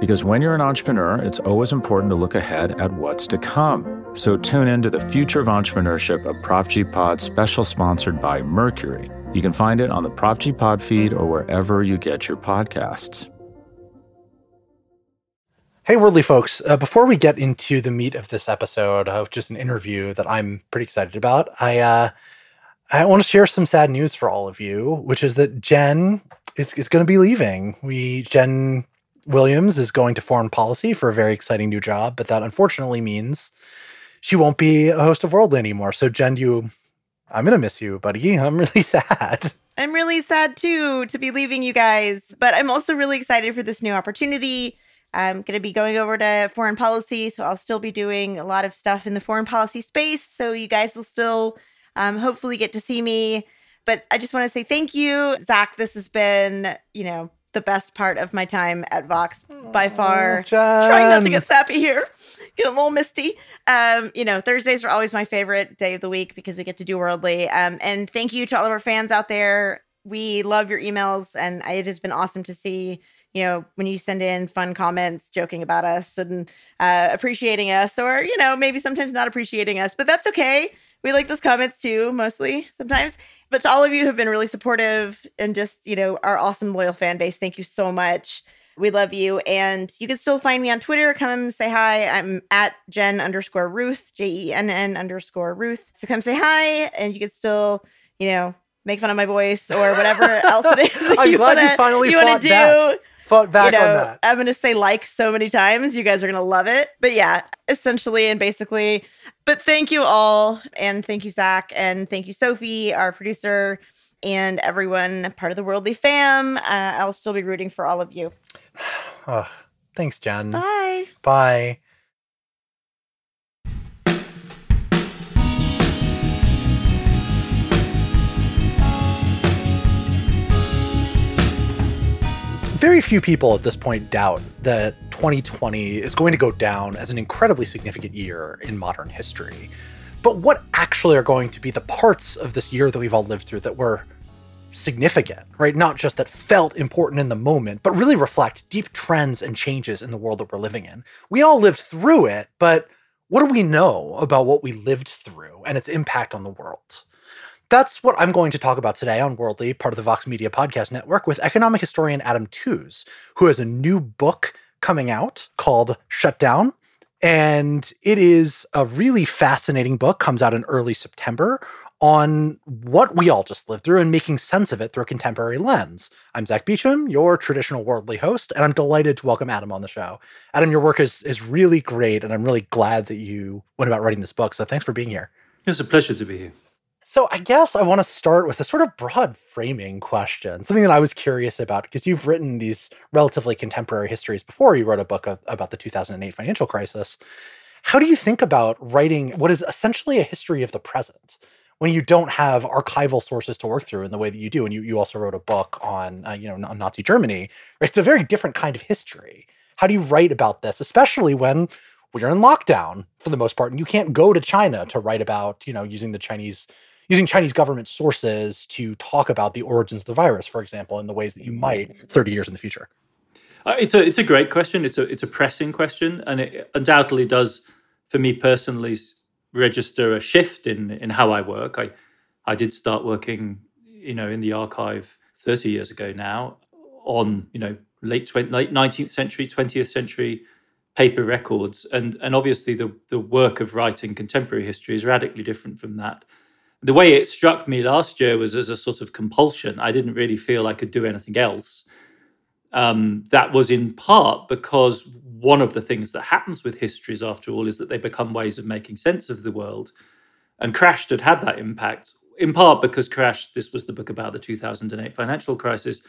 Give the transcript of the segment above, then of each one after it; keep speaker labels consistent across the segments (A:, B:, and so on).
A: Because when you're an entrepreneur, it's always important to look ahead at what's to come. So tune in to the Future of Entrepreneurship, a Prop G Pod special sponsored by Mercury. You can find it on the Prop G Pod feed or wherever you get your podcasts.
B: Hey, worldly folks. Uh, before we get into the meat of this episode of just an interview that I'm pretty excited about, I uh, I want to share some sad news for all of you, which is that Jenn is, is going to be leaving. We Jenn Williams is going to foreign policy for a very exciting new job, but that unfortunately means she won't be a host of Worldly anymore. So, Jenn, you I'm gonna miss you, buddy. I'm really sad.
C: I'm really sad too to be leaving you guys, but I'm also really excited for this new opportunity. I'm going to be going over to foreign policy, so I'll still be doing a lot of stuff in the foreign policy space. So you guys will still um, hopefully get to see me. But I just want to say thank you, Zack. This has been, you know, the best part of my time at Vox by far. Oh, Trying not to get sappy here get a little misty. Um, you know, Thursdays are always my favorite day of the week because we get to do worldly. Um, and thank you to all of our fans out there. We love your emails, and it has been awesome to see. You know, when you send in fun comments, joking about us and uh, appreciating us, or you know, maybe sometimes not appreciating us, but that's okay. We like those comments too, mostly sometimes. But to all of you who have been really supportive and just, you know, our awesome loyal fan base, thank you so much. We love you. And you can still find me on Twitter. Come say hi. I'm at Jenn underscore Ruth, J E N N underscore Ruth. So come say hi. And you can still, you know, make fun of my voice or whatever else it is.
B: I'm you glad wanna, you finally you want to do. Back. Fought back you know, on that.
C: I'm going to say like so many times. You guys are going to love it. But yeah, essentially and basically. But thank you all. And thank you, Zack. And thank you, Sophie, our producer and everyone part of the Worldly fam. Uh, I'll still be rooting for all of you.
B: Oh, thanks, Jenn.
C: Bye.
B: Bye. Very few people at this point doubt that 2020 is going to go down as an incredibly significant year in modern history. But what actually are going to be the parts of this year that we've all lived through that were significant, right? Not just that felt important in the moment, but really reflect deep trends and changes in the world that we're living in. We all lived through it, but what do we know about what we lived through and its impact on the world? That's what I'm going to talk about today on Worldly, part of the Vox Media Podcast Network, with economic historian Adam Tooze, who has a new book coming out called Shutdown. And it is a really fascinating book, comes out in early September, on what we all just lived through and making sense of it through a contemporary lens. I'm Zack Beauchamp, your traditional worldly host, and I'm delighted to welcome Adam on the show. Adam, your work is is really great, and I'm really glad that you went about writing this book. So thanks for being here.
D: It's a pleasure to be here.
B: So I guess I want to start with a sort of broad framing question, something that I was curious about because you've written these relatively contemporary histories before. You wrote a book of, about the 2008 financial crisis. How do you think about writing what is essentially a history of the present? when you don't have archival sources to work through in the way that you do, and you, you also wrote a book on uh, you know on Nazi Germany, it's a very different kind of history. How do you write about this, especially when we're in lockdown for the most part, and you can't go to China to write about you know using the Chinese using Chinese government sources to talk about the origins of the virus, for example, in the ways that you might 30 years in the future?
D: Uh, it's a it's a great question. It's a it's a pressing question, and it undoubtedly does for me personally register a shift in in how I work. I I did start working, you know, in the archive 30 years ago now on, you know, late 20, late 19th century, 20th century paper records. And, and obviously, the, the work of writing contemporary history is radically different from that. The way it struck me last year was as a sort of compulsion. I didn't really feel I could do anything else. Um, that was in part because one of the things that happens with histories, after all, is that they become ways of making sense of the world. And Crashed had had that impact, in part because Crashed, this was the book about the 2008 financial crisis,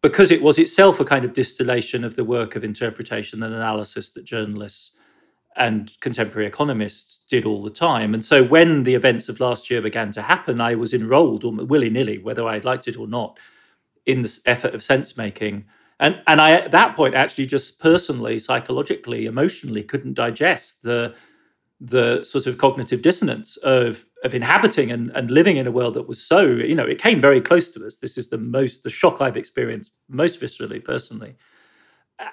D: because it was itself a kind of distillation of the work of interpretation and analysis that journalists and contemporary economists did all the time. And so when the events of last year began to happen, I was enrolled willy nilly, whether I liked it or not, in this effort of sense making. And, and I, at that point, actually just personally, psychologically, emotionally couldn't digest the, the sort of cognitive dissonance of of inhabiting and, and living in a world that was so you know it came very close to us this is the most the shock i've experienced most viscerally personally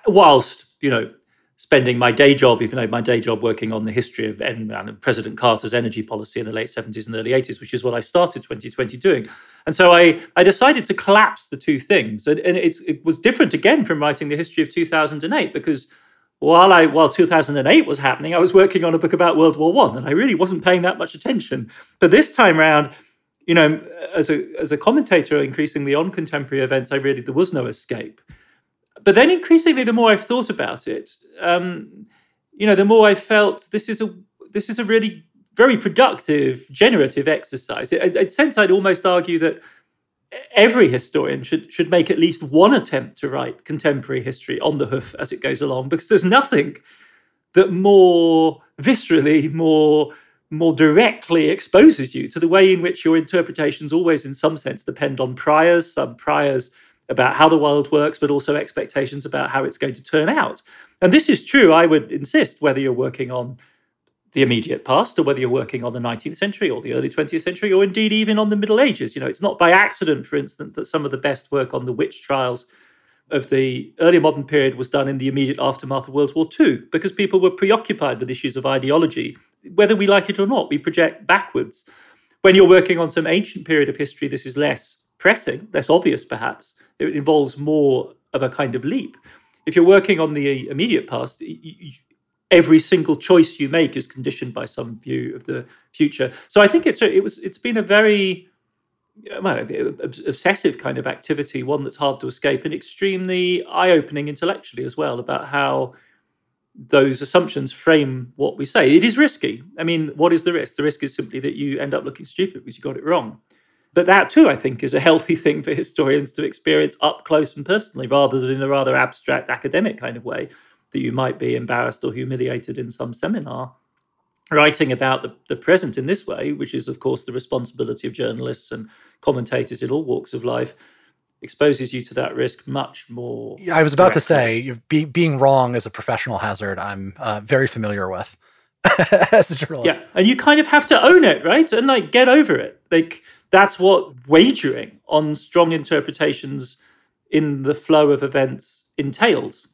D: whilst you know spending my day job even though my day job working on the history of and president carter's energy policy in the late 70s and early 80s which is what i started 2020 doing and so i i decided to collapse the two things and, and it was different again from writing the history of 2008 because while I while 2008 was happening, I was working on a book about World War One, and I really wasn't paying that much attention. But this time around, you know, as a as a commentator, increasingly on contemporary events, I really there was no escape. But then increasingly, the more I've thought about it, um, you know, the more I felt this is a this is a really very productive, generative exercise. In a sense, I'd almost argue that every historian should should make at least one attempt to write contemporary history on the hoof as it goes along, because there's nothing that more viscerally, more more directly exposes you to the way in which your interpretations always, in some sense, depend on priors, some priors about how the world works, but also expectations about how it's going to turn out. And this is true, I would insist, whether you're working on the immediate past, or whether you're working on the 19th century or the early 20th century, or indeed even on the Middle Ages. You know, it's not by accident, for instance, that some of the best work on the witch trials of the early modern period was done in the immediate aftermath of World War II, because people were preoccupied with issues of ideology. Whether we like it or not, we project backwards. When you're working on some ancient period of history, this is less pressing, less obvious perhaps. It involves more of a kind of leap. If you're working on the immediate past, every single choice you make is conditioned by some view of the future. So I think it's a, it was it's been a very well, obsessive kind of activity, one that's hard to escape, and extremely eye-opening intellectually as well about how those assumptions frame what we say. It is risky. I mean, what is the risk? The risk is simply that you end up looking stupid because you got it wrong. But that too, I think, is a healthy thing for historians to experience up close and personally, rather than in a rather abstract academic kind of way that you might be embarrassed or humiliated in some seminar. Writing about the, the present in this way, which is, of course, the responsibility of journalists and commentators in all walks of life, exposes you to that risk much more.
B: Yeah, I was about directly. to say, be, being wrong is a professional hazard I'm uh, very familiar with as a journalist.
D: Yeah, and you kind of have to own it, right? And like get over it. Like that's what wagering on strong interpretations in the flow of events entails.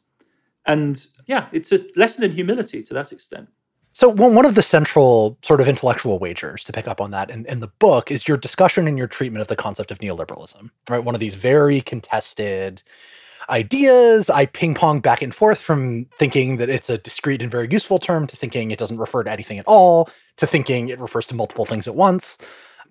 D: And yeah, it's a lesson in humility to that extent.
B: So one of the central sort of intellectual wagers to pick up on that in, in the book is your discussion and your treatment of the concept of neoliberalism, right? One of these very contested ideas. I ping pong back and forth from thinking that it's a discrete and very useful term to thinking it doesn't refer to anything at all, to thinking it refers to multiple things at once.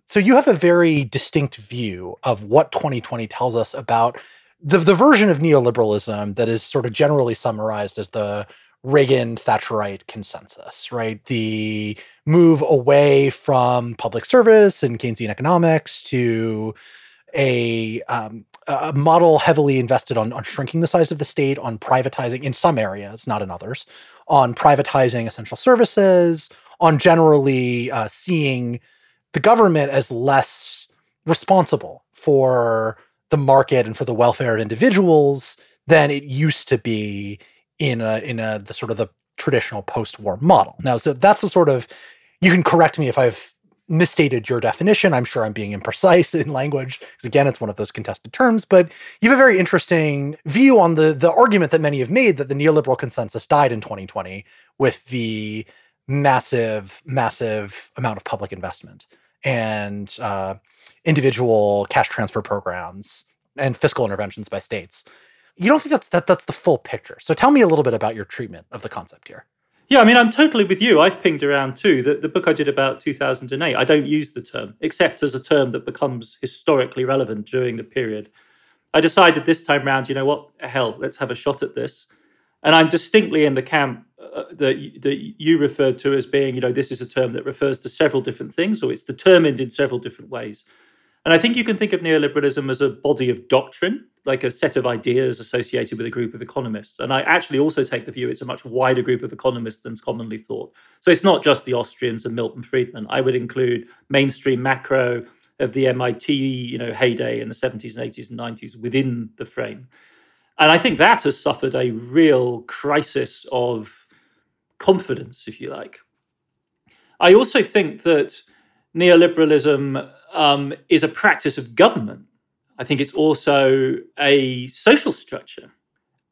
B: So you have a very distinct view of what 2020 tells us about the the version of neoliberalism that is sort of generally summarized as the Reagan Thatcherite consensus, right? The move away from public service and Keynesian economics to a, um, a model heavily invested on, on shrinking the size of the state, on privatizing in some areas, not in others, on privatizing essential services, on generally uh, seeing the government as less responsible for the market and for the welfare of individuals than it used to be in a in a the sort of the traditional post-war model. Now, so that's the sort of you can correct me if I've misstated your definition. I'm sure I'm being imprecise in language because again, it's one of those contested terms. But you have a very interesting view on the the argument that many have made that the neoliberal consensus died in 2020 with the massive, massive amount of public investment and uh, individual cash transfer programs and fiscal interventions by states. you don't think that's that that's the full picture. So tell me a little bit about your treatment of the concept here.
D: Yeah, I mean, I'm totally with you. I've pinged around too. The, the book I did about 2008, I don't use the term, except as a term that becomes historically relevant during the period. I decided this time round, you know what, hell, let's have a shot at this. And I'm distinctly in the camp uh, that, that you referred to as being, you know, this is a term that refers to several different things, or it's determined in several different ways. And I think you can think of neoliberalism as a body of doctrine, like a set of ideas associated with a group of economists. And I actually also take the view it's a much wider group of economists than's commonly thought. So it's not just the Austrians and Milton Friedman. I would include mainstream macro of the MIT, you know, heyday in the 70s and 80s and 90s within the frame. And I think that has suffered a real crisis of confidence, if you like. I also think that neoliberalism um, is a practice of government. I think it's also a social structure.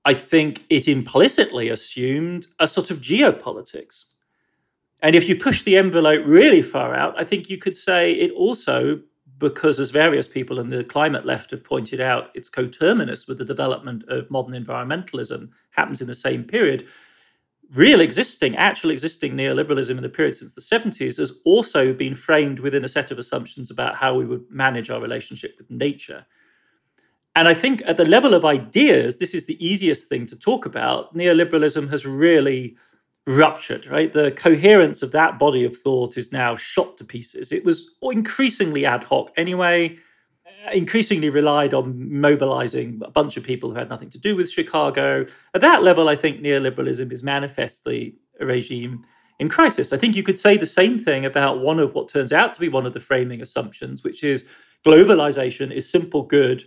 D: I think it implicitly assumed a sort of geopolitics. And if you push the envelope really far out, I think you could say it also, because as various people in the climate left have pointed out, it's coterminous with the development of modern environmentalism, happens in the same period real existing, actual existing neoliberalism in the period since the 70s has also been framed within a set of assumptions about how we would manage our relationship with nature. And I think at the level of ideas, this is the easiest thing to talk about. Neoliberalism has really ruptured, right? The coherence of that body of thought is now shot to pieces. It was increasingly ad hoc anyway uh, increasingly relied on mobilizing a bunch of people who had nothing to do with Chicago. At that level, I think neoliberalism is manifestly a regime in crisis. I think you could say the same thing about one of what turns out to be one of the framing assumptions, which is globalization is simple good.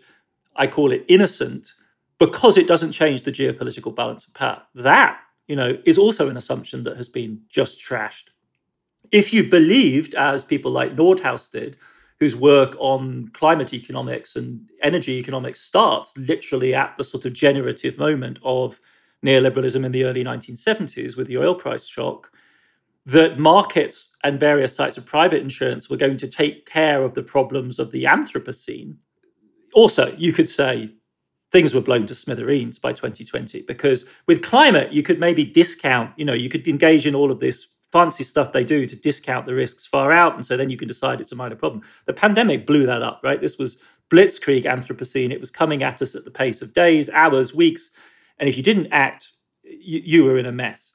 D: I call it innocent because it doesn't change the geopolitical balance of power. That, you know, is also an assumption that has been just trashed. If you believed, as people like Nordhaus did, whose work on climate economics and energy economics starts literally at the sort of generative moment of neoliberalism in the early 1970s with the oil price shock, that markets and various types of private insurance were going to take care of the problems of the Anthropocene. Also, you could say things were blown to smithereens by 2020 because with climate, you could maybe discount, you know, you could engage in all of this fancy stuff they do to discount the risks far out. And so then you can decide it's a minor problem. The pandemic blew that up, right? This was blitzkrieg Anthropocene. It was coming at us at the pace of days, hours, weeks. And if you didn't act, you, you were in a mess.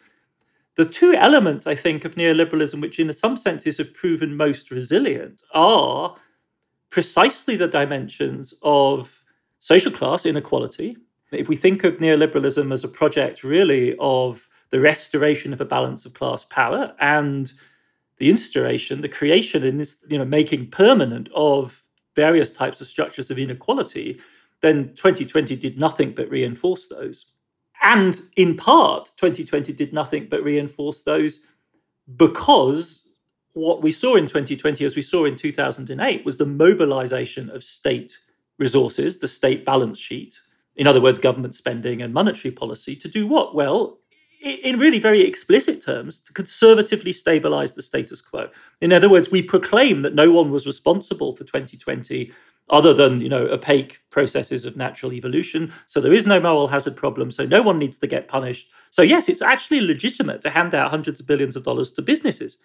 D: The two elements, I think, of neoliberalism, which in some senses have proven most resilient, are precisely the dimensions of social class inequality. If we think of neoliberalism as a project really of the restoration of a balance of class power and the instauration, the creation, in this, you know, making permanent of various types of structures of inequality, then 2020 did nothing but reinforce those. And in part, 2020 did nothing but reinforce those because what we saw in 2020, as we saw in 2008, was the mobilization of state resources, the state balance sheet, in other words, government spending and monetary policy, to do what? Well, in really very explicit terms, to conservatively stabilize the status quo. In other words, we proclaim that no one was responsible for 2020 other than you know opaque processes of natural evolution so there is no moral hazard problem so no one needs to get punished so yes it's actually legitimate to hand out hundreds of billions of dollars to businesses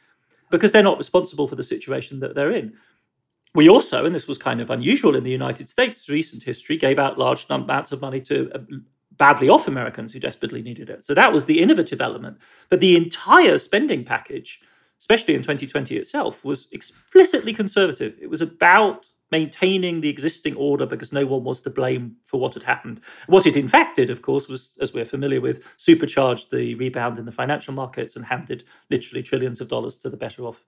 D: because they're not responsible for the situation that they're in we also, and this was kind of unusual in the United States' recent history, gave out large amounts of money to uh, badly off Americans who desperately needed it. So that was the innovative element. But the entire spending package, especially in 2020 itself, was explicitly conservative. It was about maintaining the existing order because no one was to blame for what had happened. What it in fact did, of course, was, as we're familiar with, supercharged the rebound in the financial markets and handed literally trillions of dollars to the better off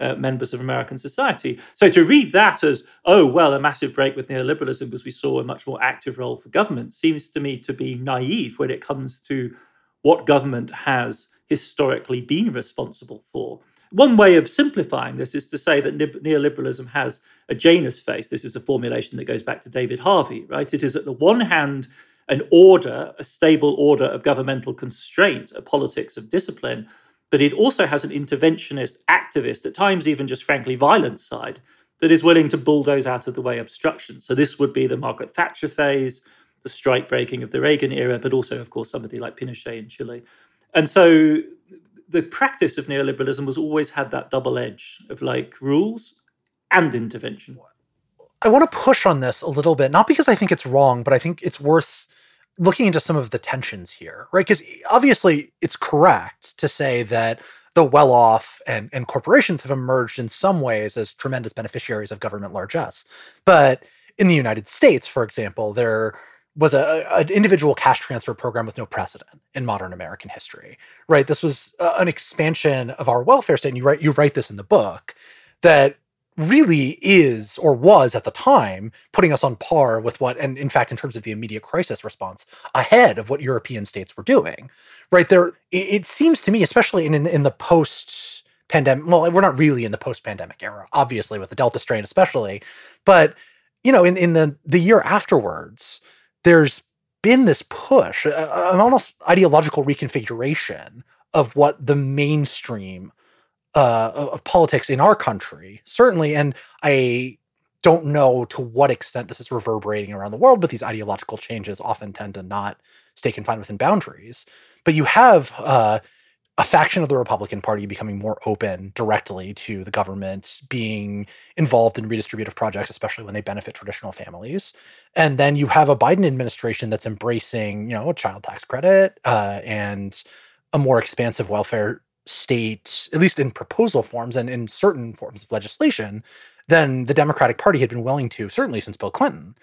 D: uh, members of American society. So to read that as, oh, well, a massive break with neoliberalism because we saw a much more active role for government seems to me to be naive when it comes to what government has historically been responsible for. One way of simplifying this is to say that neoliberalism has a Janus face. This is a formulation that goes back to David Harvey, right? It is, at the one hand, an order, a stable order of governmental constraint, a politics of discipline, but it also has an interventionist, activist, at times even just frankly violent side that is willing to bulldoze out of the way obstructions. So this would be the Margaret Thatcher phase. the strike breaking of the Reagan era, but also, of course, somebody like Pinochet in Chile. And so the practice of neoliberalism was always had that double edge of like rules and intervention.
B: I want to push on this a little bit, not because I think it's wrong, but I think it's worth looking into some of the tensions here, right? Because obviously it's correct to say that the well off and, and corporations have emerged in some ways as tremendous beneficiaries of government largesse. But in the United States, for example, there was a, an individual cash transfer program with no precedent in modern American history, right? This was a, an expansion of our welfare state. And you write, you write this in the book that really is or was at the time putting us on par with what and in fact in terms of the immediate crisis response ahead of what european states were doing right? There it, seems to me especially in, in, in the post pandemic well we're not really in the post pandemic era obviously with the delta strain especially but you know in, in the the year afterwards there's been this push an almost ideological reconfiguration of what the mainstream uh, of politics in our country, certainly. And I don't know to what extent this is reverberating around the world, but these ideological changes often tend to not stay confined within boundaries. But you have uh, a faction of the Republican Party becoming more open directly to the government being involved in redistributive projects, especially when they benefit traditional families. And then you have a Biden administration that's embracing, you know, a child tax credit uh, and a more expansive welfare state, at least in proposal forms and in certain forms of legislation, than the Democratic Party had been willing to, certainly since Bill Clinton.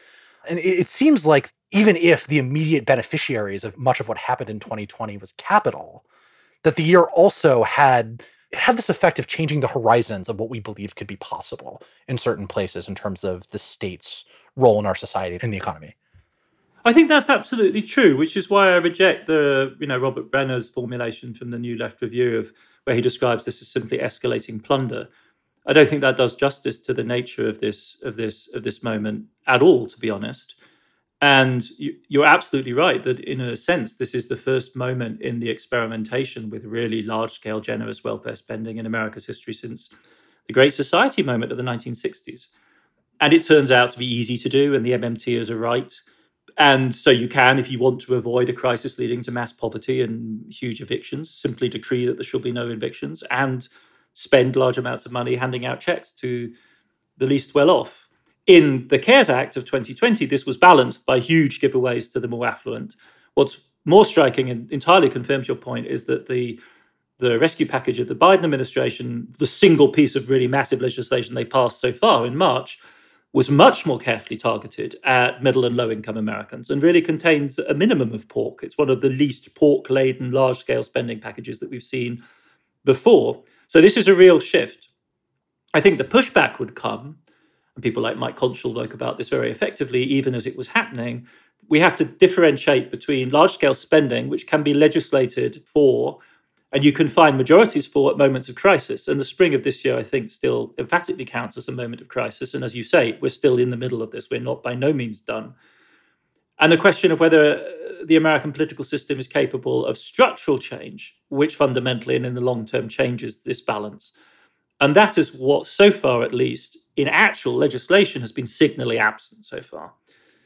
B: And it, it seems like even if the immediate beneficiaries of much of what happened in 2020 was capital, that the year also had it had this effect of changing the horizons of what we believed could be possible in certain places in terms of the state's role in our society and the economy.
D: I think that's absolutely true, which is why I reject the, you know, Robert Brenner's formulation from the New Left Review of where he describes this as simply escalating plunder. I don't think that does justice to the nature of this of this of this moment at all, to be honest. And you, are absolutely right that, in a sense, this is the first moment in the experimentation with really large scale, generous welfare spending in America's history since the Great Society moment of the 1960s. And it turns out to be easy to do, and the MMTers are right. And so you can, if you want to avoid a crisis leading to mass poverty and huge evictions, simply decree that there shall be no evictions and spend large amounts of money handing out checks to the least well off. In the CARES Act of 2020, this was balanced by huge giveaways to the more affluent. What's more striking and entirely confirms your point is that the the rescue package of the Biden administration, the single piece of really massive legislation they passed so far in March, was much more carefully targeted at middle and low income Americans and really contains a minimum of pork. It's one of the least pork laden large scale spending packages that we've seen before. So this is a real shift. I think the pushback would come, and people like Mike Konczal spoke about this very effectively, even as it was happening. We have to differentiate between large scale spending, which can be legislated for and you can find majorities for at moments of crisis. And the spring of this year, I think, still emphatically counts as a moment of crisis. And as you say, we're still in the middle of this. We're not by no means done. And the question of whether the American political system is capable of structural change, which fundamentally and in the long term changes this balance. And that is what, so far at least, in actual legislation has been signally absent so far.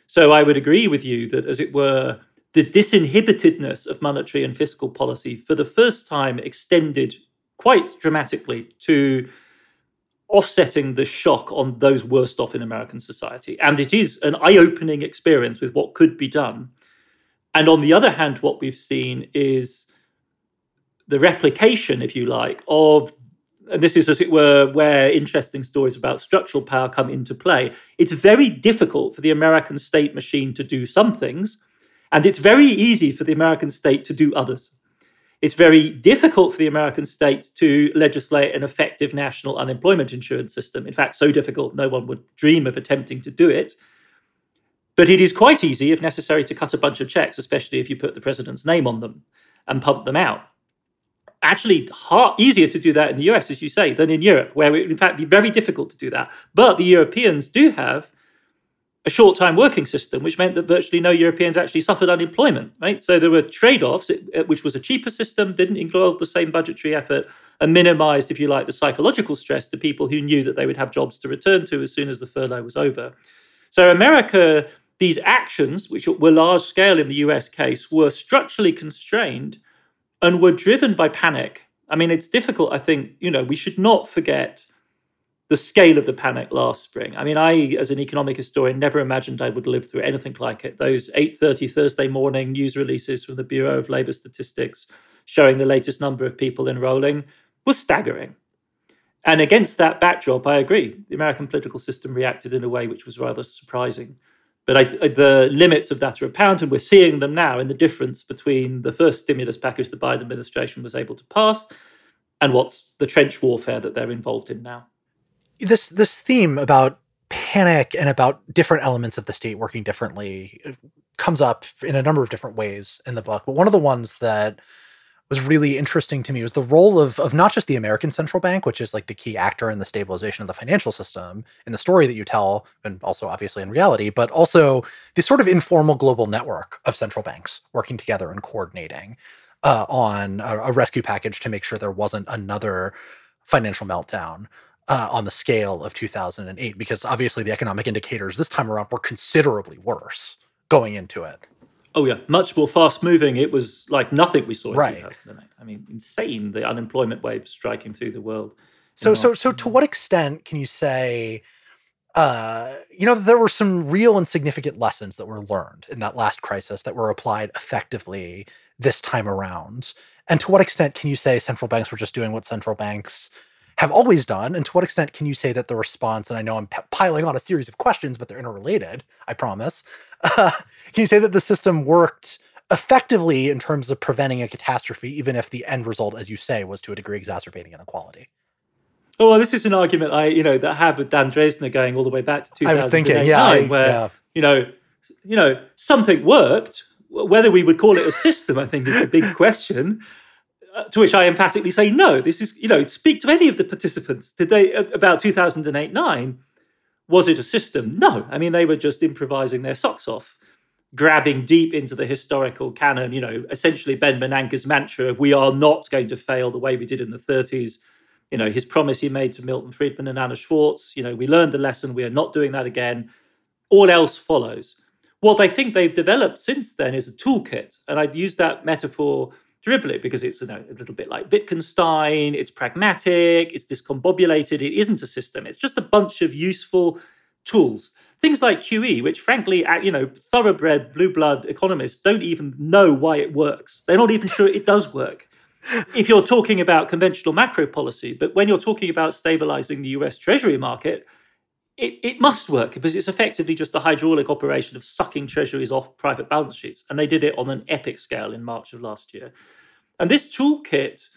D: So I would agree with you that, as it were, the disinhibitedness of monetary and fiscal policy for the first time extended quite dramatically to offsetting the shock on those worst off in American society. And it is an eye opening experience with what could be done. And on the other hand, what we've seen is the replication, if you like, of and this is, as it were, where interesting stories about structural power come into play. It's very difficult for the American state machine to do some things and it's very easy for the American state to do others. It's very difficult for the American state to legislate an effective national unemployment insurance system. In fact, so difficult, no one would dream of attempting to do it. But it is quite easy, if necessary, to cut a bunch of checks, especially if you put the president's name on them and pump them out. Actually, hard, easier to do that in the US, as you say, than in Europe, where it would in fact be very difficult to do that. But the Europeans do have a short time working system, which meant that virtually no Europeans actually suffered unemployment, right? So there were trade offs, uh, which was a cheaper system, didn't involve the same budgetary effort, and minimized, if you like, the psychological stress to people who knew that they would have jobs to return to as soon as the furlough was over. So America, these actions, which were large scale in the US case, were structurally constrained and were driven by panic. I mean, it's difficult, I think, you know, we should not forget the scale of the panic last spring. I mean, I, as an economic historian, never imagined I would live through anything like it. Those 8:30 Thursday morning news releases from the Bureau of Labor Statistics showing the latest number of people enrolling was staggering. And against that backdrop, I agree. The American political system reacted in a way which was rather surprising. But I, the limits of that are apparent, and we're seeing them now in the difference between the first stimulus package the Biden administration was able to pass and what's the trench warfare that they're involved in now.
B: This this theme about panic and about different elements of the state working differently comes up in a number of different ways in the book. But one of the ones that was really interesting to me was the role of, of not just the American central bank, which is like the key actor in the stabilization of the financial system in the story that you tell, and also obviously in reality, but also this sort of informal global network of central banks working together and coordinating uh, on a, a, rescue package to make sure there wasn't another financial meltdown. Uh, on the scale of 2008, because obviously the economic indicators this time around were considerably worse going into it.
D: Oh yeah, much more fast moving. It was like nothing we saw in
B: right.
D: 2008. I mean, insane the unemployment wave striking through the world.
B: So so so to what extent can you say uh, you know, there were some real and significant lessons that were learned in that last crisis that were applied effectively this time around. And to what extent can you say central banks were just doing what central banks have always done? And to what extent can you say that the response, and I know I'm p- piling on a series of questions, but they're interrelated, I promise. Uh, can you say that the system worked effectively in terms of preventing a catastrophe, even if the end result, as you say, was to a degree exacerbating inequality?
D: Oh, well, this is an argument I, you know, that I had with Dan Drezner going all the way back to 2008, I was thinking, yeah, I, where, yeah. you know, you know, something worked. Whether we would call it a system, I think, is the big question. To which I emphatically say no. This is, you know, speak to any of the participants. Did they uh, about 2008 9? Was it a system? No. I mean, they were just improvising their socks off, grabbing deep into the historical canon. You know, essentially Ben Bernanke's mantra of "We are not going to fail the way we did in the 30s." You know, his promise he made to Milton Friedman and Anna Schwartz. You know, we learned the lesson. We are not doing that again. All else follows. What I think they've developed since then is a toolkit, and I'd use that metaphor deliberately because it's you know, a little bit like Wittgenstein. It's pragmatic. It's discombobulated. It isn't a system. It's just a bunch of useful tools. Things like QE, which frankly, you know, thoroughbred blue blood economists don't even know why it works. They're not even sure it does work. If you're talking about conventional macro policy, but when you're talking about stabilizing the US Treasury market, it, it must work because it's effectively just a hydraulic operation of sucking treasuries off private balance sheets. And they did it on an epic scale in March of last year. And this toolkit,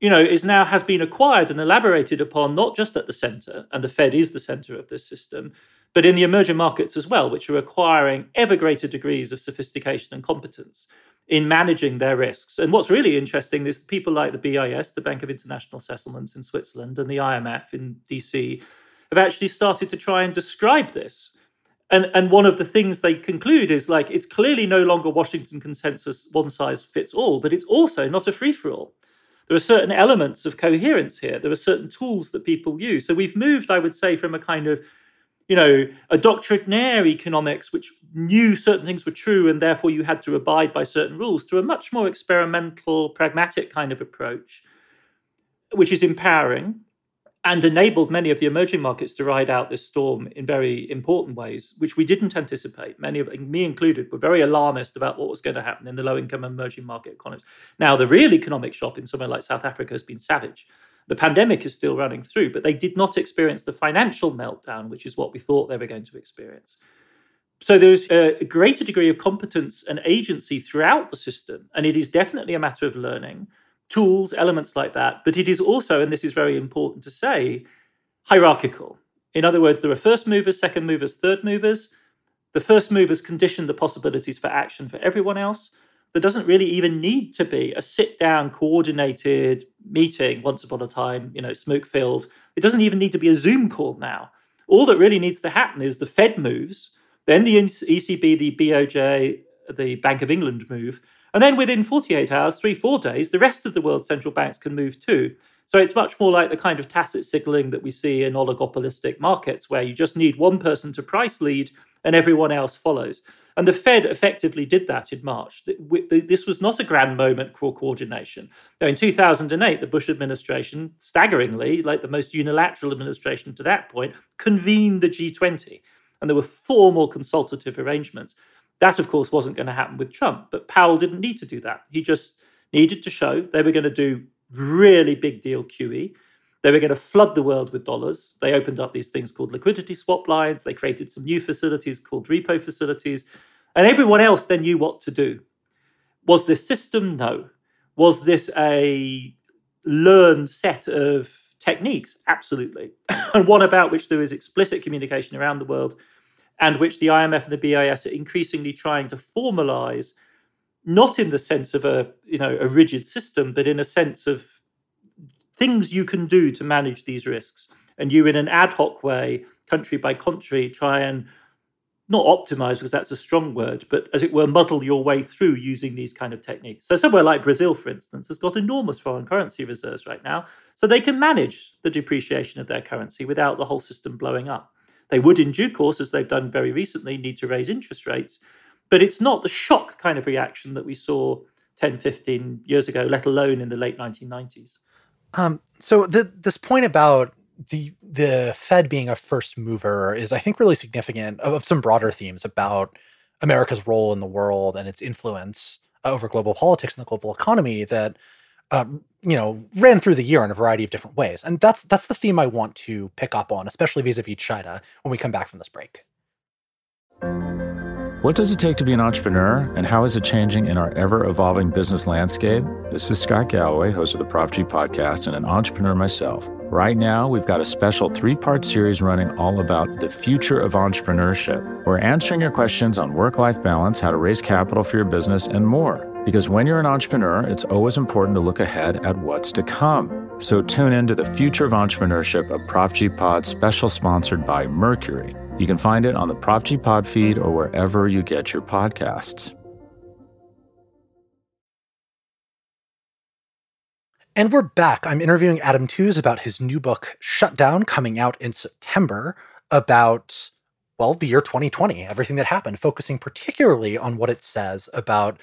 D: you know, is now has been acquired and elaborated upon not just at the center, and the Fed is the center of this system, but in the emerging markets as well, which are acquiring ever greater degrees of sophistication and competence in managing their risks. And what's really interesting is people like the BIS, the Bank of International Settlements in Switzerland, and the IMF in DC have actually started to try and describe this. And, and one of the things they conclude is like it's clearly no longer Washington consensus, one size fits all, but it's also not a free for all. There are certain elements of coherence here. There are certain tools that people use. So we've moved, I would say, from a kind of you know, a doctrinaire economics which knew certain things were true and therefore you had to abide by certain rules to a much more experimental, pragmatic kind of approach, which is empowering and enabled many of the emerging markets to ride out this storm in very important ways, which we didn't anticipate. Many of me included were very alarmist about what was going to happen in the low-income emerging market economies. Now, the real economic shock in somewhere like South Africa has been savage. The pandemic is still running through, but they did not experience the financial meltdown, which is what we thought they were going to experience. So there's a greater degree of competence and agency throughout the system, and it is definitely a matter of learning tools, elements like that. But it is also, and this is very important to say, hierarchical. In other words, there are first movers, second movers, third movers. The first movers condition the possibilities for action for everyone else. There doesn't really even need to be a sit down, coordinated meeting once upon a time, you know, smoke filled. It doesn't even need to be a Zoom call now. All that really needs to happen is the Fed moves, then the ECB, the BOJ, the Bank of England move, and then within 48 hours, three, four days, the rest of the world's central banks can move too. So it's much more like the kind of tacit signaling that we see in oligopolistic markets, where you just need one person to price lead and everyone else follows. And the Fed effectively did that in March. This was not a grand moment for coordination. Now, in 2008, the Bush administration, staggeringly, like the most unilateral administration to that point, convened the G20. And there were formal consultative arrangements. That, of course, wasn't going to happen with Trump, but Powell didn't need to do that. He just needed to show they were going to do really big deal QE. They were going to flood the world with dollars. They opened up these things called liquidity swap lines. They created some new facilities called repo facilities. And everyone else then knew what to do. Was this system? No. Was this a learned set of techniques? Absolutely. and one about which there is explicit communication around the world and which the IMF and the BIS are increasingly trying to formalize not in the sense of a you know a rigid system, but in a sense of things you can do to manage these risks. And you, in an ad hoc way, country by country, try and not optimize because that's a strong word, but as it were, muddle your way through using these kind of techniques. So, somewhere like Brazil, for instance, has got enormous foreign currency reserves right now, so they can manage the depreciation of their currency without the whole system blowing up. They would, in due course, as they've done very recently, need to raise interest rates, but it's not the shock kind of reaction that we saw 10, 15 years ago, let alone in the late 1990s.
B: Um, so the, this point about the the Fed being a first mover is, I think, really significant of, of some broader themes about America's role in the world and its influence over global politics and the global economy that um, you know ran through the year in a variety of different ways. And that's that's the theme I want to pick up on, especially vis-a-vis China when we come back from this break.
A: What does it take to be an entrepreneur, and how is it changing in our ever evolving business landscape? This is Scott Galloway, host of the Prop G podcast, and an entrepreneur myself. Right now, we've got a special three part series running all about the future of entrepreneurship. We're answering your questions on work life balance, how to raise capital for your business, and more. Because when you're an entrepreneur, it's always important to look ahead at what's to come. So tune in to the Future of Entrepreneurship, a Prop G Pod special sponsored by Mercury. You can find it on the Prop G Pod feed or wherever you get your podcasts.
B: And we're back. I'm interviewing Adam Tooze about his new book, Shutdown, coming out in September, about, well, the year 2020, everything that happened, focusing particularly on what it says about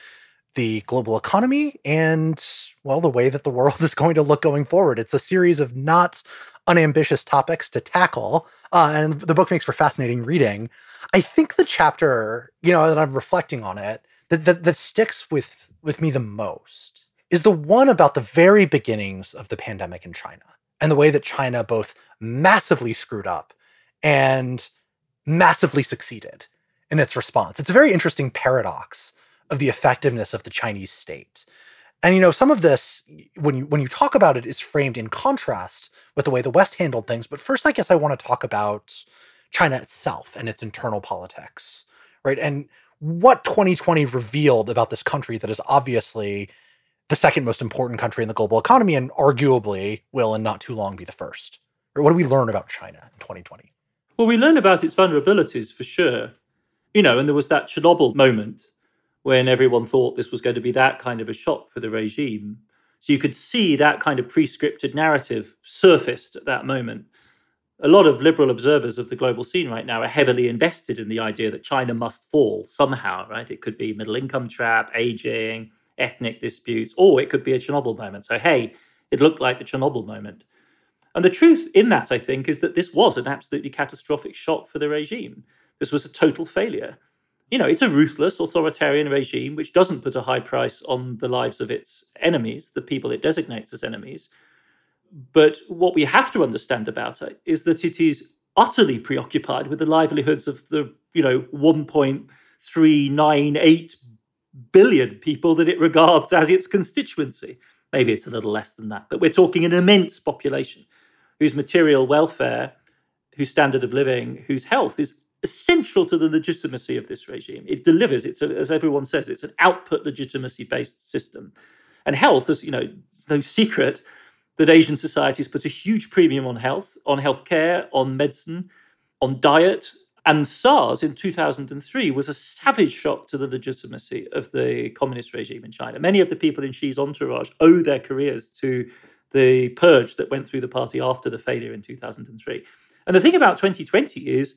B: the global economy and, well, the way that the world is going to look going forward. It's a series of not unambitious topics to tackle. Uh, and the book makes for fascinating reading. I think the chapter, you know, that I'm reflecting on it, that, that, that sticks with, with me the most is the one about the very beginnings of the pandemic in China and the way that China both massively screwed up and massively succeeded in its response. It's a very interesting paradox of the effectiveness of the Chinese state. And you know, some of this, when you when you talk about it, is framed in contrast with the way the West handled things. But first, I guess I want to talk about China itself and its internal politics, right? And what 2020 revealed about this country that is obviously the second most important country in the global economy and arguably will in not too long be the first. What do we learn about China in 2020?
D: Well, we learn about its vulnerabilities for sure. You know, and there was that Chernobyl moment when everyone thought this was going to be that kind of a shock for the regime. So you could see that kind of pre-scripted narrative surfaced at that moment. A lot of liberal observers of the global scene right now are heavily invested in the idea that China must fall somehow, right? It could be middle income trap, aging, ethnic disputes, or it could be a Chernobyl moment. So, hey, it looked like the Chernobyl moment. And the truth in that, I think, is that this was an absolutely catastrophic shock for the regime. This was a total failure you know, it's a ruthless authoritarian regime which doesn't put a high price on the lives of its enemies, the people it designates as enemies. But what we have to understand about it is that it is utterly preoccupied with the livelihoods of the, you know, 1.398 billion people that it regards as its constituency. Maybe it's a little less than that, but we're talking an immense population whose material welfare, whose standard of living, whose health is essential to the legitimacy of this regime. It delivers. It's a, as everyone says, it's an output legitimacy based system. And health, as you know, it's no secret that Asian societies put a huge premium on health, on healthcare, on medicine, on diet. And SARS in 2003 was a savage shock to the legitimacy of the communist regime in China. Many of the people in Xi's entourage owe their careers to the purge that went through the party after the failure in 2003. And the thing about 2020 is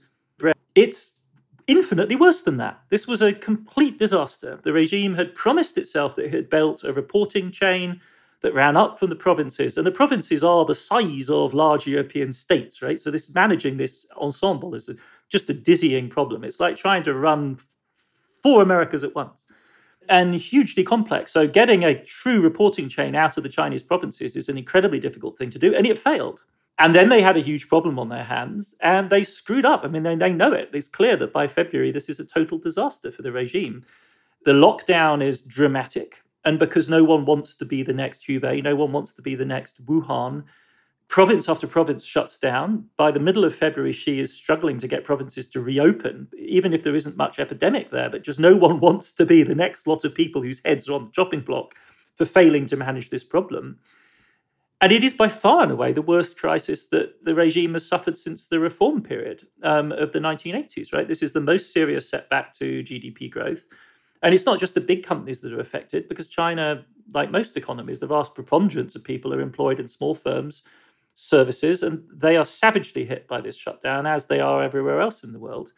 D: it's infinitely worse than that. This was a complete disaster. The regime had promised itself that it had built a reporting chain that ran up from the provinces. And the provinces are the size of large European states, right? So this managing this ensemble is just a dizzying problem. It's like trying to run four Americas at once and hugely complex. So getting a true reporting chain out of the Chinese provinces is an incredibly difficult thing to do, and it failed. And then they had a huge problem on their hands and they screwed up. I mean, they, they know it. It's clear that by February, this is a total disaster for the regime. The lockdown is dramatic. And because no one wants to be the next Hubei, no one wants to be the next Wuhan, province after province shuts down. By the middle of February, Xi is struggling to get provinces to reopen, even if there isn't much epidemic there. But just no one wants to be the next lot of people whose heads are on the chopping block for failing to manage this problem. And it is by far and away the worst crisis that the regime has suffered since the reform period um, of the 1980s, right? This is the most serious setback to GDP growth. And it's not just the big companies that are affected, because China, like most economies, the vast preponderance of people are employed in small firms, services, and they are savagely hit by this shutdown, as they are everywhere else in the world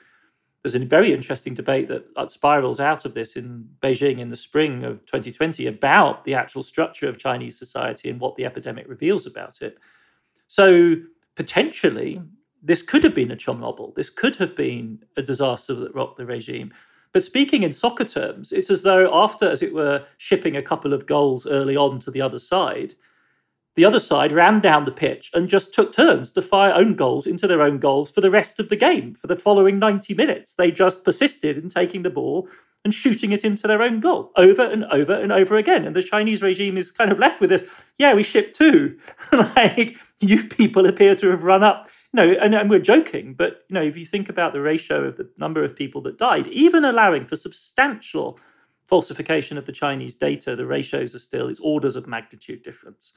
D: there's a very interesting debate that, that spirals out of this in Beijing in the spring of 2020 about the actual structure of Chinese society and what the epidemic reveals about it. So potentially, hmm. this could have been a Chernobyl. This could have been a disaster that rocked the regime. But speaking in soccer terms, it's as though after, as it were, shipping a couple of goals early on to the other side, the other side ran down the pitch and just took turns to fire own goals into their own goals for the rest of the game. For the following 90 minutes, they just persisted in taking the ball and shooting it into their own goal over and over and over again. And the Chinese regime is kind of left with this yeah, we shipped two. like, you people appear to have run up. You know, and, and we're joking, but you know, if you think about the ratio of the number of people that died, even allowing for substantial falsification of the Chinese data, the ratios are still it's orders of magnitude difference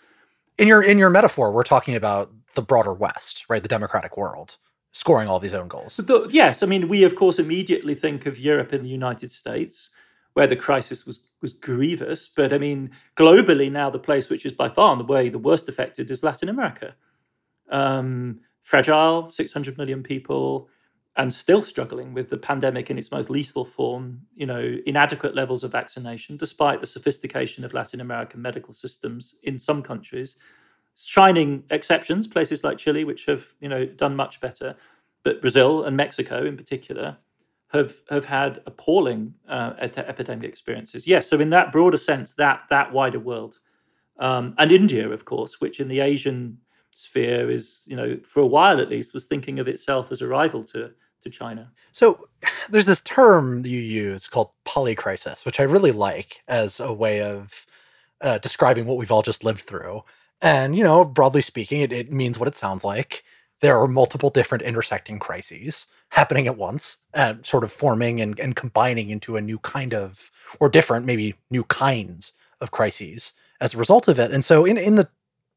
B: in your in your metaphor, we're talking about the broader West, right? The democratic world scoring all these own goals.
D: The, yes, I mean we of course immediately think of Europe and the United States, where the crisis was was grievous. But I mean globally now, the place which is by far in the way the worst affected is Latin America. Um, fragile, six hundred million people, and still struggling with the pandemic in its most lethal form. You know, inadequate levels of vaccination, despite the sophistication of Latin American medical systems in some countries. Shining exceptions, places like Chile, which have you know done much better, but Brazil and Mexico in particular have have had appalling uh, epidemic experiences. Yes, so in that broader sense, that that wider world, um, and India, of course, which in the Asian sphere is, you know, for a while at least, was thinking of itself as a rival to to China.
B: So there's this term you use called polycrisis, which I really like as a way of uh, describing what we've all just lived through. And, you know, broadly speaking, it, it means what it sounds like. There are multiple different intersecting crises happening at once and sort of forming and, and combining into a new kind of, or different, maybe new kinds of crises as a result of it. And so in, in the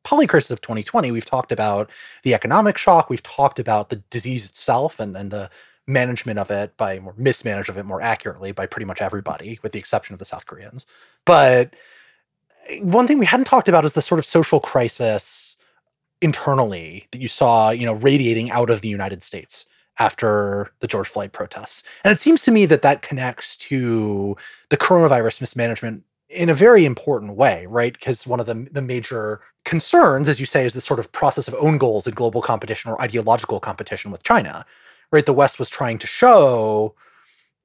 B: polycrisis of 2020, we've talked about the economic shock, we've talked about the disease itself and, and the management of it by more mismanagement of it more accurately by pretty much everybody, with the exception of the South Koreans. But eh, one thing we hadn't talked about is the sort of social crisis internally that you saw, you know, radiating out of the United States after the George Floyd protests. And it seems to me that that connects to the coronavirus mismanagement in a very important way, right? Because one of the, the major concerns, as you say, is this sort of process of own goals in global competition or ideological competition with China, right? The West was trying to show.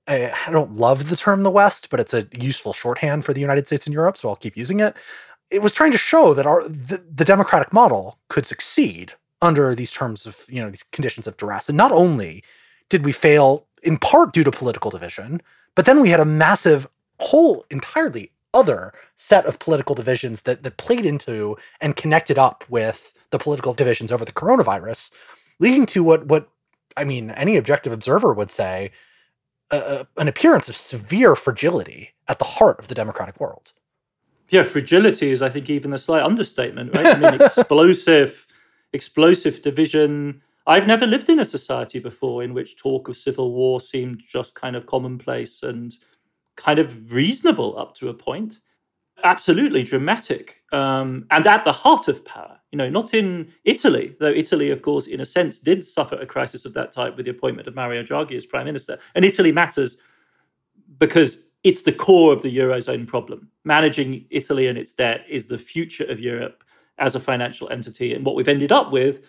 B: I, I don't love the term the West, but it's a useful shorthand for the United States and Europe, so I'll keep using it. It was trying to show that our the, the democratic model could succeed under these terms of you know these conditions of duress. And not only did we fail in part due to political division, but then we had a massive whole entirely other set of political divisions that that played into and connected up with the political divisions over the coronavirus, leading to what what I mean any objective observer would say uh, an appearance of severe fragility at the heart of the democratic world.
D: Yeah, fragility is I think even a slight understatement, right? I mean explosive explosive division. I've never lived in a society before in which talk of civil war seemed just kind of commonplace and kind of reasonable up to a point. Absolutely dramatic. Um, and at the heart of power, You know, not in Italy, though Italy, of course, in a sense, did suffer a crisis of that type with the appointment of Mario Draghi as prime minister. And Italy matters because it's the core of the eurozone problem. Managing Italy and its debt is the future of Europe as a financial entity. And what we've ended up with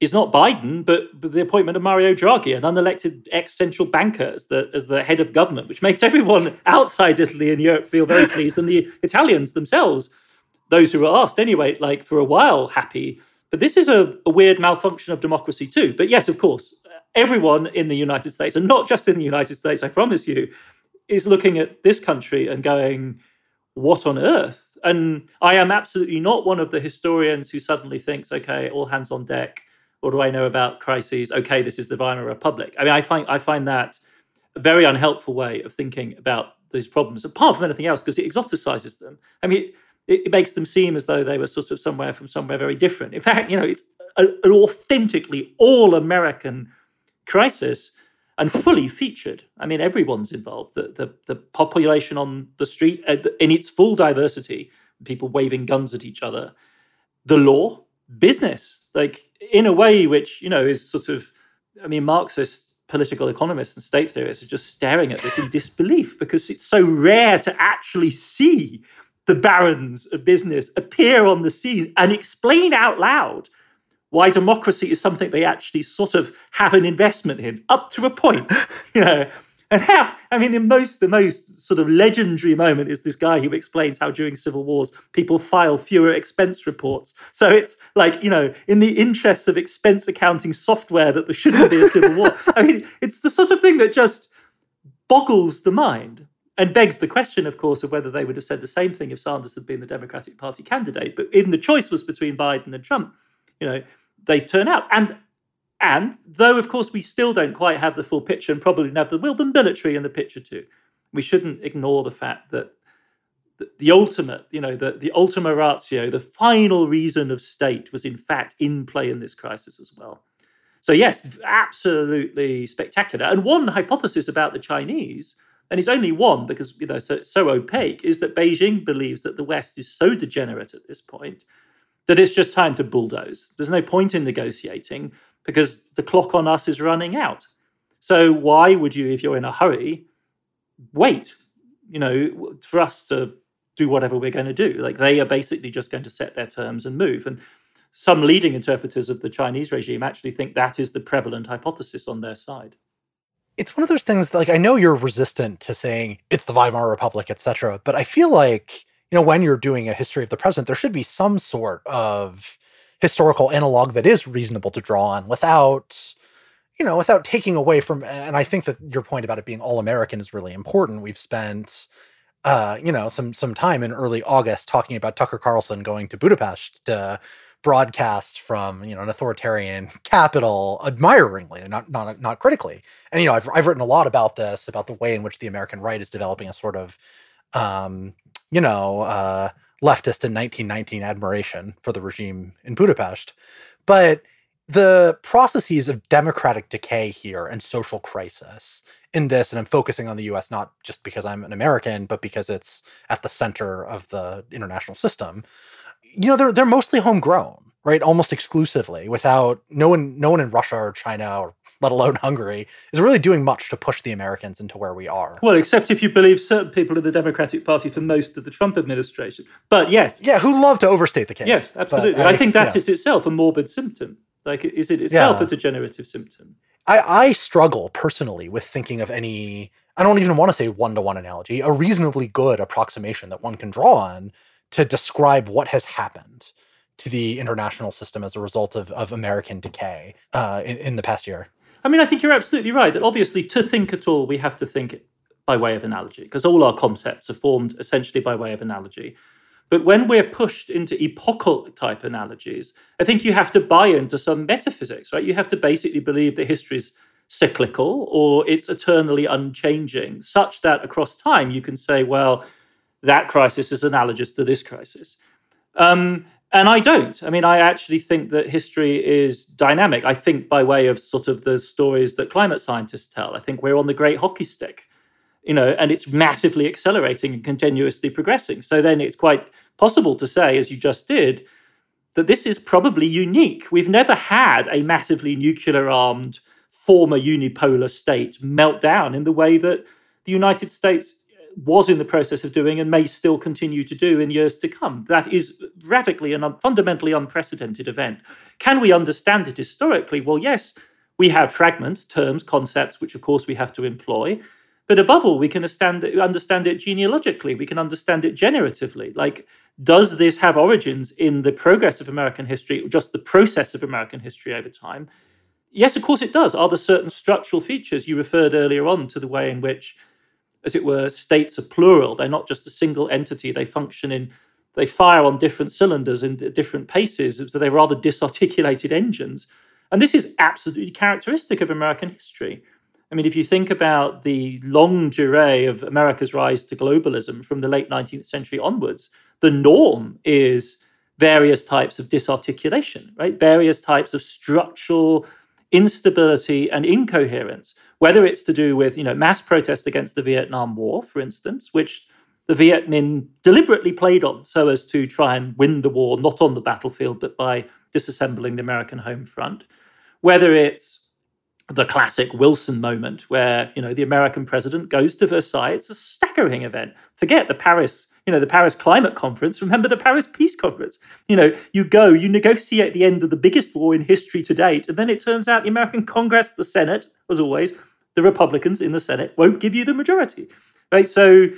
D: is not Biden, but, the appointment of Mario Draghi, an unelected ex-central banker as the, as the head of government, which makes everyone outside Italy and Europe feel very pleased, and the Italians themselves, those who were asked anyway, like for a while, happy. But this is a, a weird malfunction of democracy too. But yes, of course, everyone in the United States, and not just in the United States, I promise you, is looking at this country and going, what on earth? And I am absolutely not one of the historians who suddenly thinks, okay, all hands on deck what do I know about crises? Okay, this is the Weimar Republic. I mean, I find I find that a very unhelpful way of thinking about these problems, apart from anything else, because it exoticizes them. I mean, it, it, makes them seem as though they were sort of somewhere from somewhere very different. In fact, you know, it's a, an authentically all-American crisis and fully featured. I mean, everyone's involved. The the, the population on the street uh, in its full diversity, people waving guns at each other, the law, business, like in a way which you know is sort of i mean marxist political economists and state theorists are just staring at this in disbelief because it's so rare to actually see the barons of business appear on the scene and explain out loud why democracy is something they actually sort of have an investment in up to a point you know and how, I mean, the most, the most sort of legendary moment is this guy who explains how during civil wars people file fewer expense reports. So it's like, you know, in the interests of expense accounting software that there shouldn't be a civil war. I mean, it's the sort of thing that just boggles the mind and begs the question, of course, of whether they would have said the same thing if Sanders had been the Democratic Party candidate. But in the choice was between Biden and Trump, you know, they turn out. And and though, of course, we still don't quite have the full picture and probably never will, the military in the picture too. We shouldn't ignore the fact that the, ultimate, you know, the, the ultima ratio, the final reason of state was in fact in play in this crisis as well. So, yes, absolutely spectacular. And one hypothesis about the Chinese, and it's only one because you know so, so opaque, is that Beijing believes that the West is so degenerate at this point that it's just time to bulldoze. There's no point in negotiating because the clock on us is running out. So why would you, if you're in a hurry, wait? You know, for us to do whatever we're going to do. Like they are basically just going to set their terms and move. And some leading interpreters of the Chinese regime actually think that is the prevalent hypothesis on their side.
B: It's one of those things that, like I know you're resistant to saying it's the Weimar Republic, etc. But I feel like you know when you're doing a history of the present, there should be some sort of historical analog that is reasonable to draw on without you know without taking away from and i think that your point about it being all american is really important. We've spent uh you know some some time in early august talking about tucker carlson going to budapest to broadcast from you know an authoritarian capital admiringly not not not critically. And you know I've, I've written a lot about this about the way in which the american right is developing a sort of um you know uh leftist in 1919 admiration for the regime in Budapest. But the processes of democratic decay here and social crisis in this, and I'm focusing on the US not just because I'm an American, but because it's at the center of the international system, you know, they're they're mostly homegrown, right? Almost exclusively, without no one no one in Russia or China or let alone Hungary, is really doing much to push the Americans into where we are.
D: Well, except if you believe certain people in the Democratic Party for most of the Trump administration. But yes.
B: Yeah, who love to overstate the case.
D: Yes, absolutely. But, I, I, think that yeah. is itself a morbid symptom. Like, is it itself yeah. a degenerative symptom?
B: I, I struggle personally with thinking of any, I don't even want to say one to one analogy, a reasonably good approximation that one can draw on to describe what has happened to the international system as a result of, of American decay uh, in, in the past year.
D: I mean, I think you're absolutely right that obviously to think at all, we have to think by way of analogy, because all our concepts are formed essentially by way of analogy. But when we're pushed into epochal type analogies, I think you have to buy into some metaphysics, right? You have to basically believe that history is cyclical or it's eternally unchanging, such that across time you can say, well, that crisis is analogous to this crisis. Um, and I don't. I mean, I actually think that history is dynamic. I think by way of sort of the stories that climate scientists tell. I think we're on the great hockey stick, you know, and it's massively accelerating and continuously progressing. So then it's quite possible to say, as you just did, that this is probably unique. We've never had a massively nuclear armed former unipolar state melt down in the way that the United States was in the process of doing and may still continue to do in years to come. That is radically and fundamentally unprecedented event. Can we understand it historically? Well, yes, we have fragments, terms, concepts, which of course we have to employ. But above all, we can understand it, understand it genealogically. We can understand it generatively. Like, does this have origins in the progress of American history, or just the process of American history over time? Yes, of course it does. Are there certain structural features you referred earlier on to the way in which, as it were, states are plural? They're not just a single entity. They function in, they fire on different cylinders in different paces. So they're rather disarticulated engines. And this is absolutely characteristic of American history. I mean, if you think about the longue durée of America's rise to globalism from the late 19th century onwards, the norm is various types of disarticulation, right? Various types of structural instability and incoherence, whether it's to do with, you know, mass protests against the Vietnam War, for instance, which the Viet Minh deliberately played on so as to try and win the war, not on the battlefield, but by disassembling the American home front, whether it's the classic Wilson moment where, you know, the American president goes to Versailles. It's a staggering event. Forget the Paris, you know, the Paris climate conference. Remember the Paris peace conference. You know, you go, you negotiate the end of the biggest war in history to date, and then it turns out the American Congress, the Senate, as always, the Republicans in the Senate won't give you the majority. Right? So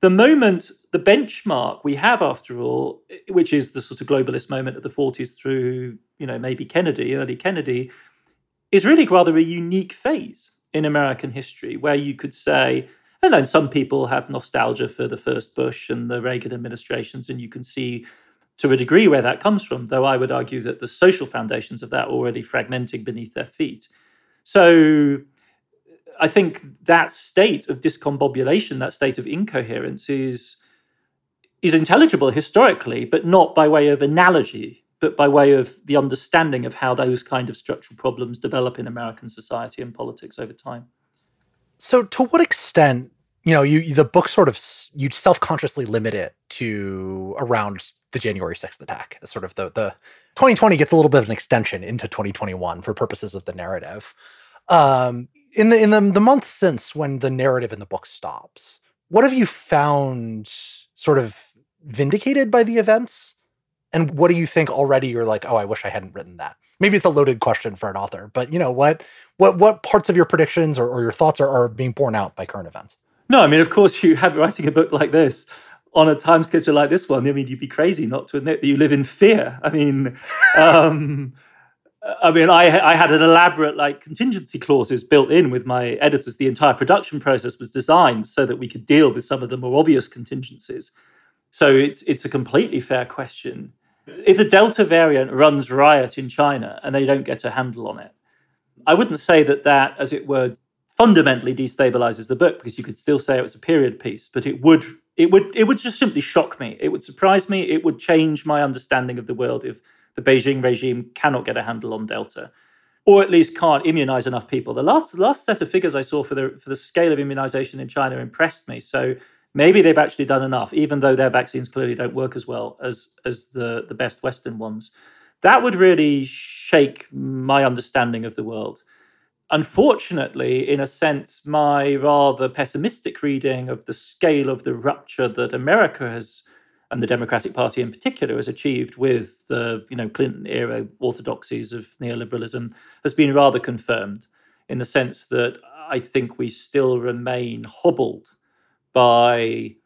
D: the moment, the benchmark we have, after all, which is the sort of globalist moment of the 40s through, you know, maybe Kennedy, early Kennedy, is really rather a unique phase in American history where you could say, and then some people have nostalgia for the first Bush and the Reagan administrations, and you can see to a degree where that comes from, though I would argue that the social foundations of that already fragmenting beneath their feet. So I think that state of discombobulation, that state of incoherence is is intelligible historically, but not by way of analogy but by way of the understanding of how those kind of structural problems develop in American society and politics over time.
B: So, to what extent, you know, you the book sort of you self-consciously limit it to around the January 6th attack as sort of the the 2020 gets a little bit of an extension into 2021 for purposes of the narrative. Um, in the in the, the months since when the narrative in the book stops, what have you found sort of vindicated by the events and what do you think already you're like, oh, I wish I hadn't written that? Maybe it's a loaded question for an author, but you know what what what parts of your predictions or, or your thoughts are, are being borne out by current events?
D: No, I mean, of course, you have writing a book like this on a time schedule like this one. I mean, you'd be crazy not to admit that you live in fear. I mean, um, I mean, I I had an elaborate like contingency clauses built in with my editors. The entire production process was designed so that we could deal with some of the more obvious contingencies. So it's it's a completely fair question if the Delta variant runs riot in China and they don't get a handle on it, I wouldn't say that that, as it were, fundamentally destabilizes the book because you could still say it was a period piece, but it would it would it would just simply shock me. It would surprise me. It would change my understanding of the world if the Beijing regime cannot get a handle on Delta, or at least can't immunize enough people. The last the last set of figures I saw for the for the scale of immunization in China impressed me. So maybe they've actually done enough, even though their vaccines clearly don't work as well as as the the best Western ones. That would really shake my understanding of the world. Unfortunately, in a sense, my rather pessimistic reading of the scale of the rupture that America has, and the Democratic Party in particular, has achieved with the you know Clinton era orthodoxies of neoliberalism has been rather confirmed, in the sense that I think we still remain hobbled by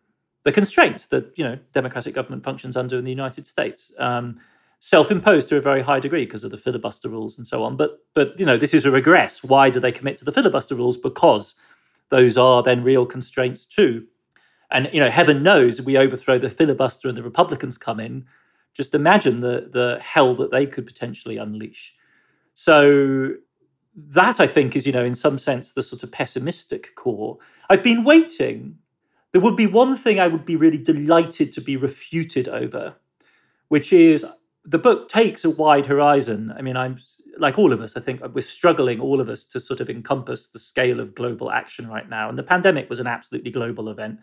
D: the constraints that you know democratic government functions under in the United States, um, self-imposed to a very high degree because of the filibuster rules and so on. But but you know this is a regress. Why do they commit to the filibuster rules? Because those are then real constraints too. And you know, heaven knows, we overthrow the filibuster and the Republicans come in, just imagine the the hell that they could potentially unleash. So that I think is, you know, in some sense, the sort of pessimistic core. I've been waiting there would be one thing I would be really delighted to be refuted over, which is the book takes a wide horizon. I mean, I'm like all of us, I think we're struggling, all of us, to sort of encompass the scale of global action right now. And the pandemic was an absolutely global event.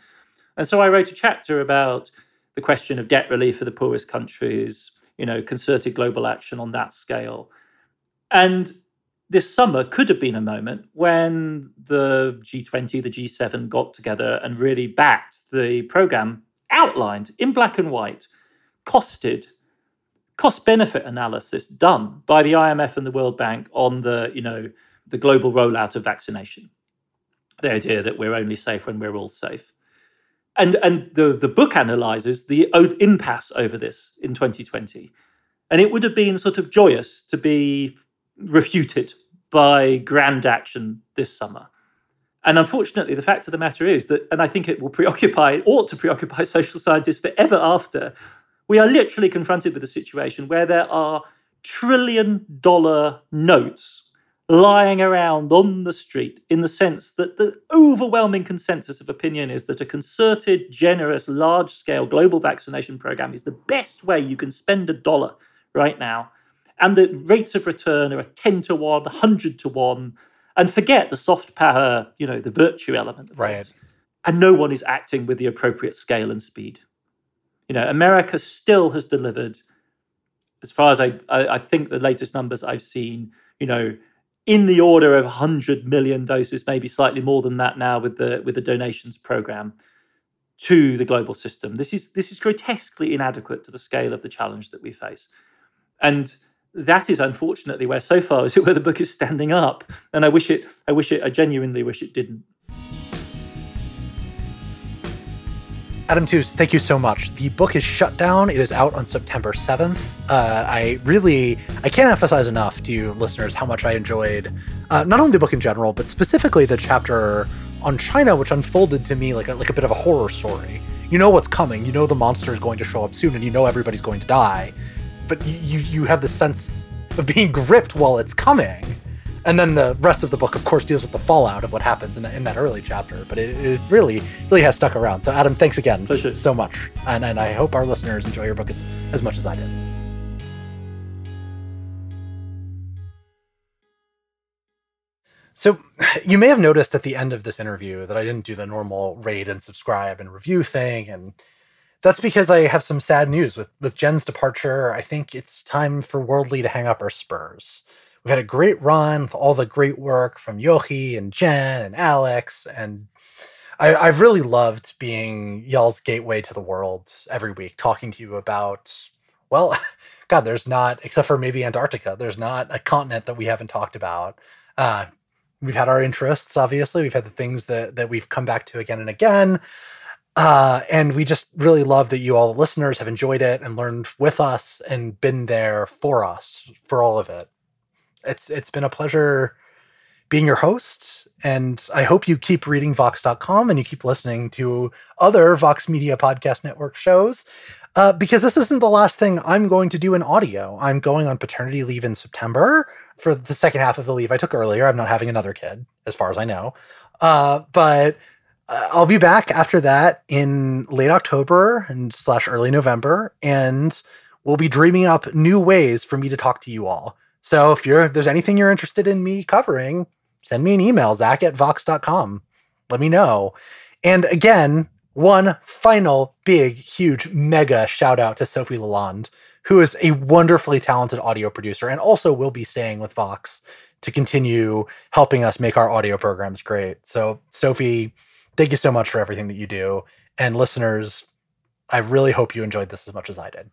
D: And so I wrote a chapter about the question of debt relief for the poorest countries, you know, concerted global action on that scale. And this summer could have been a moment when the G20, the G7 got together and really backed the program outlined in black and white, costed, cost benefit analysis done by the IMF and the World Bank on the, you know, the global rollout of vaccination. The idea that we're only safe when we're all safe. And, and the, the book analyzes the impasse over this in 2020. And it would have been sort of joyous to be refuted by grand action this summer. And unfortunately, the fact of the matter is that, and I think it will preoccupy, ought to preoccupy social scientists forever after, we are literally confronted with a situation where there are trillion dollar notes lying around on the street in the sense that the overwhelming consensus of opinion is that a concerted, generous, large scale global vaccination program is the best way you can spend a dollar right now. And the rates of return are a 10 to 1, 100 to 1. And forget the soft power, you know, the virtue element of
B: right.
D: this. And no one is acting with the appropriate scale and speed. You know, America still has delivered, as far as I, I, I think the latest numbers I've seen, you know, in the order of 100 million doses, maybe slightly more than that now with the with the donations program to the global system. This is this is grotesquely inadequate to the scale of the challenge that we face. And that is unfortunately where so far is it where the book is standing up. And I wish it I wish it I genuinely wish it didn't.
B: Adam Tooze, thank you so much. The book is Shutdown. It is out on September 7th. Uh, I really, I can't emphasize enough to you listeners how much I enjoyed uh, not only the book in general, but specifically the chapter on China, which unfolded to me like a, like a bit of a horror story. You know what's coming. You know the monster is going to show up soon, and you know everybody's going to die. But you you have the sense of being gripped while it's coming and then the rest of the book, of course, deals with the fallout of what happens in, the, in that early chapter. But it, it, really, really has stuck around. So, Adam, thanks again
D: Pleasure.
B: so much, and and I hope our listeners enjoy your book as, as much as I did. So, you may have noticed at the end of this interview that I didn't do the normal rate and subscribe and review thing, and that's because I have some sad news with with Jenn's departure. I think it's time for Worldly to hang up our spurs. We've had a great run with all the great work from Yochi and Jen and Alex. And I, have really loved being y'all's gateway to the world every week, talking to you about, well, God, there's not, except for maybe Antarctica, there's not a continent that we haven't talked about. Uh, we've had our interests, obviously. We've had the things that, that we've come back to again and again. Uh, and we just really love that you all the listeners have enjoyed it and learned with us and been there for us for all of it. It's it's been a pleasure being your host and i hope you keep reading vox.com and you keep listening to other vox media podcast network shows uh, because this isn't the last thing i'm going to do in audio. I'm going on paternity leave in september for the second half of the leave i took earlier. I'm not having another kid as far as i know. Uh, but Uh, i'll be back after that in late october and slash early november and we'll be dreaming up new ways for me to talk to you all so if you're if there's anything you're interested in me covering, send me an email, zack at vox.com. Let me know. And again, one final big, huge, mega shout out to Sophie Lalonde, who is a wonderfully talented audio producer and also will be staying with Vox to continue helping us make our audio programs great. So, Sophie, thank you so much for everything that you do. And listeners, I really hope you enjoyed this as much as I did.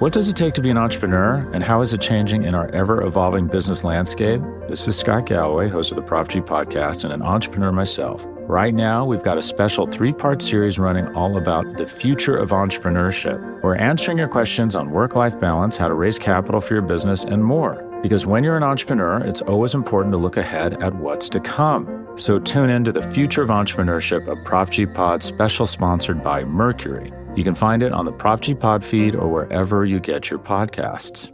A: What does it take to be an entrepreneur, and how is it changing in our ever evolving business landscape? This is Scott Galloway, host of the Prop G podcast, and an entrepreneur myself. Right now, we've got a special three part series running all about the future of entrepreneurship. We're answering your questions on work life balance, how to raise capital for your business, and more. Because when you're an entrepreneur, it's always important to look ahead at what's to come. So tune in to the Future of Entrepreneurship, a Prop G Pod special sponsored by Mercury. You can find it on the Prop G Pod feed or wherever you get your podcasts.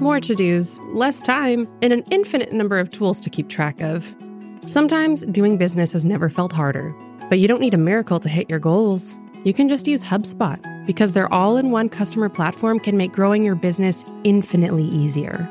E: More to dos, less time, and an infinite number of tools to keep track of. Sometimes doing business has never felt harder, but you don't need a miracle to hit your goals. You can just use HubSpot because their all in one customer platform can make growing your business infinitely easier.